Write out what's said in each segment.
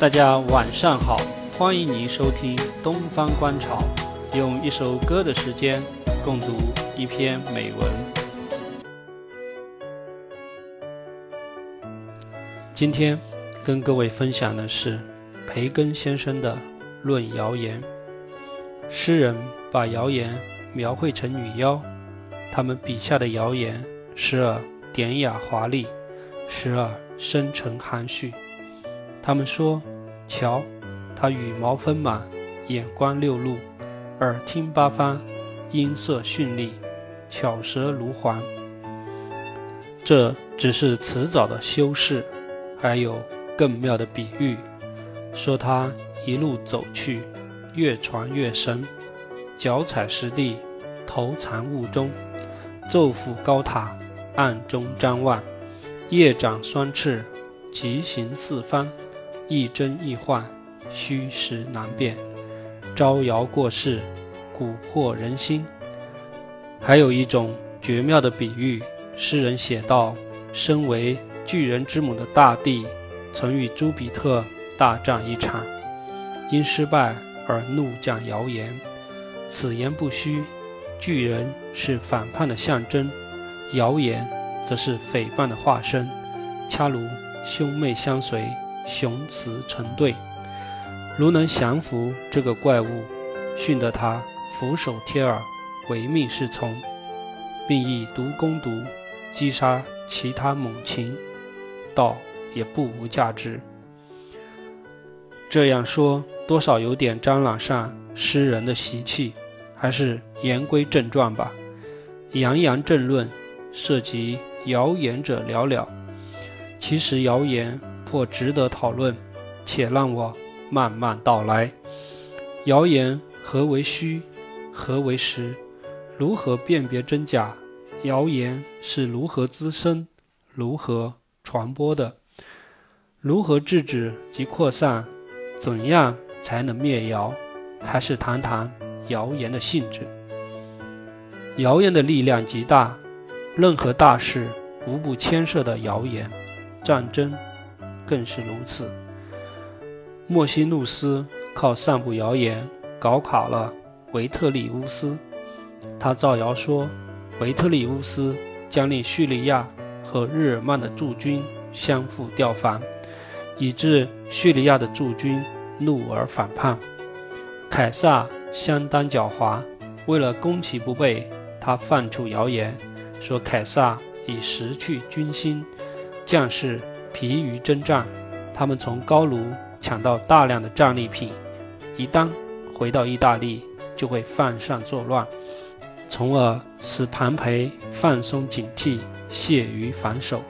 大家晚上好，欢迎您收听《东方观潮》，用一首歌的时间共读一篇美文。今天跟各位分享的是培根先生的《论谣言》。诗人把谣言描绘成女妖，他们笔下的谣言时而典雅华丽，时而深沉含蓄。他们说：“瞧，他羽毛丰满，眼观六路，耳听八方，音色绚丽，巧舌如簧。”这只是词藻的修饰，还有更妙的比喻，说他一路走去，越传越深，脚踩实地，头藏雾中，昼伏高塔，暗中张望，夜展双翅，疾行四方。亦真亦幻，虚实难辨，招摇过市，蛊惑人心。还有一种绝妙的比喻，诗人写道：身为巨人之母的大地，曾与朱比特大战一场，因失败而怒降谣言。此言不虚，巨人是反叛的象征，谣言则是诽谤的化身，恰如兄妹相随。雄雌成对，如能降服这个怪物，训得他俯首帖耳，唯命是从，并以毒攻毒，击杀其他猛禽，倒也不无价值。这样说，多少有点沾染上诗人的习气，还是言归正传吧。洋洋正论，涉及谣言者寥寥。其实谣言。或值得讨论，且让我慢慢道来。谣言何为虚？何为实？如何辨别真假？谣言是如何滋生、如何传播的？如何制止及扩散？怎样才能灭谣？还是谈谈谣言的性质？谣言的力量极大，任何大事无不牵涉的谣言，战争。更是如此。莫西努斯靠散布谣言搞垮了维特里乌斯。他造谣说，维特里乌斯将令叙利亚和日耳曼的驻军相互调防，以致叙利亚的驻军怒而反叛。凯撒相当狡猾，为了攻其不备，他放出谣言，说凯撒已失去军心，将士。疲于征战，他们从高卢抢到大量的战利品，一旦回到意大利，就会犯上作乱，从而使庞培放松警惕，懈于防守。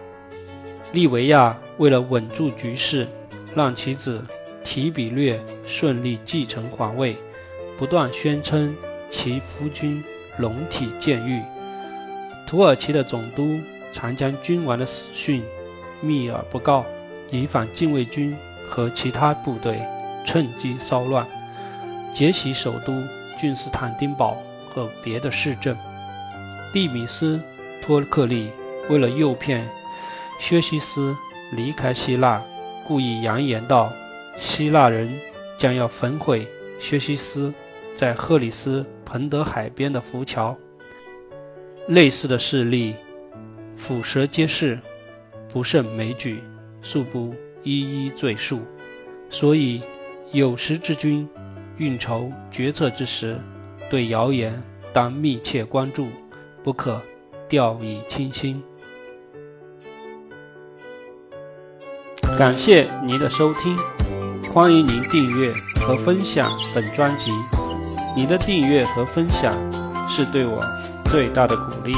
利维亚为了稳住局势，让其子提比略顺利继承皇位，不断宣称其夫君龙体健愈。土耳其的总督常将君王的死讯。秘而不告，以防禁卫军和其他部队趁机骚乱，劫袭首都君士坦丁堡和别的市镇。蒂米斯托克利为了诱骗薛西斯离开希腊，故意扬言道：希腊人将要焚毁薛西斯在赫里斯彭德海边的浮桥。类似的事例，俯拾皆是。不胜枚举，素不一一赘述。所以，有识之君运筹决策之时，对谣言当密切关注，不可掉以轻心。感谢您的收听，欢迎您订阅和分享本专辑。你的订阅和分享是对我最大的鼓励。